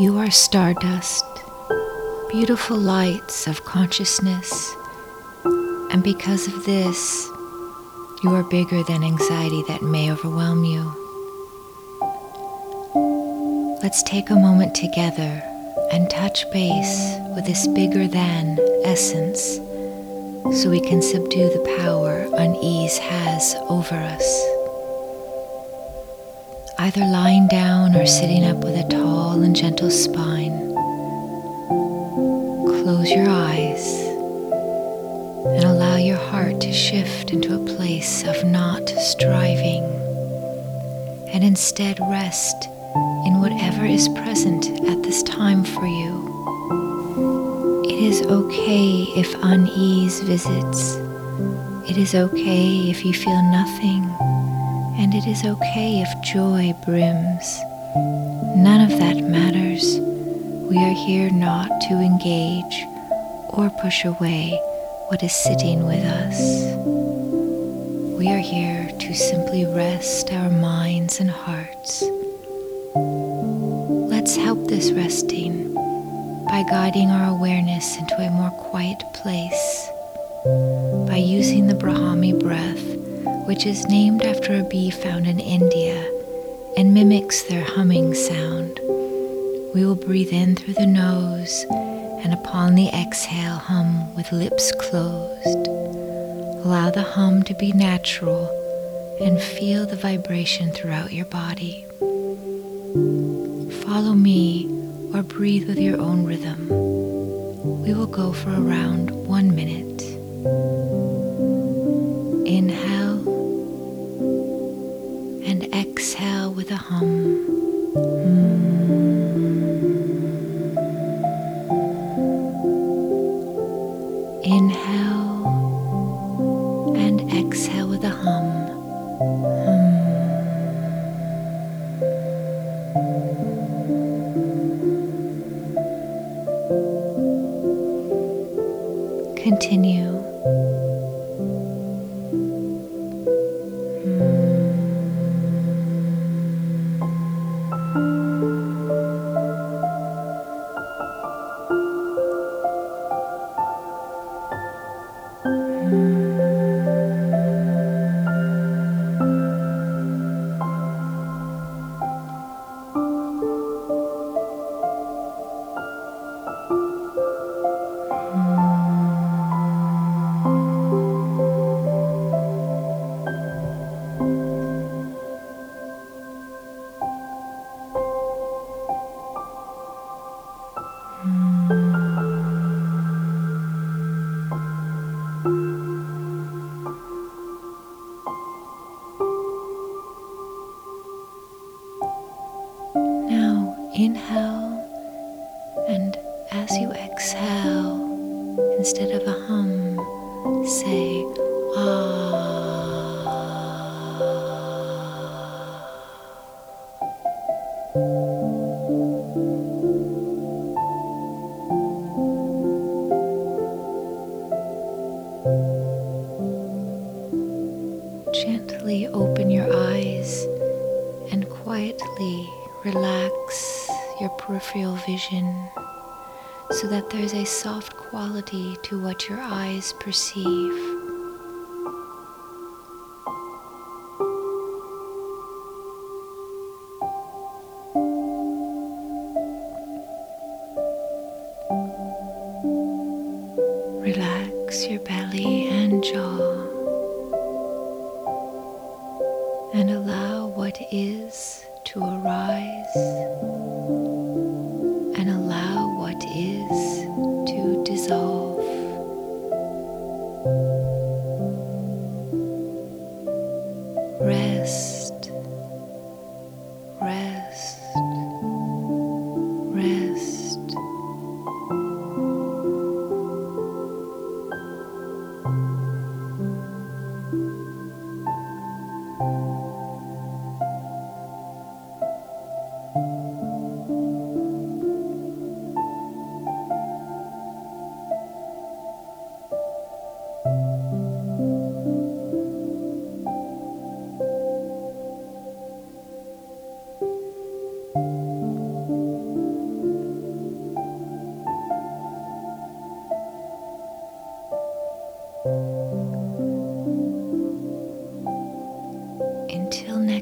You are stardust, beautiful lights of consciousness, and because of this, you are bigger than anxiety that may overwhelm you. Let's take a moment together and touch base with this bigger than essence so we can subdue the power unease has over us either lying down or sitting up with a tall and gentle spine. Close your eyes and allow your heart to shift into a place of not striving and instead rest in whatever is present at this time for you. It is okay if unease visits. It is okay if you feel nothing and it is okay if joy brims. None of that matters. We are here not to engage or push away what is sitting with us. We are here to simply rest our minds and hearts. Let's help this resting by guiding our awareness into a more quiet place, by using the Bhramari breath which is named after a bee found in India and mimics their humming sound. We will breathe in through the nose and upon the exhale hum with lips closed. Allow the hum to be natural and feel the vibration throughout your body. Follow me or breathe with your own rhythm. We will go for around one minute. Inhale exhale with a hum. Inhale and exhale with a hum. Continue. Inhale, and as you exhale, instead of a hum, say ah. Gently open your eyes and quietly relax your peripheral vision so that there's a soft quality to what your eyes perceive. Relax your belly and jaw and allow what is to arise.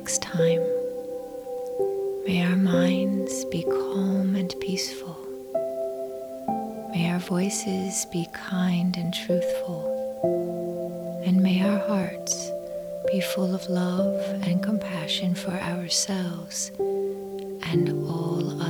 Time. May our minds be calm and peaceful. May our voices be kind and truthful. And may our hearts be full of love and compassion for ourselves and all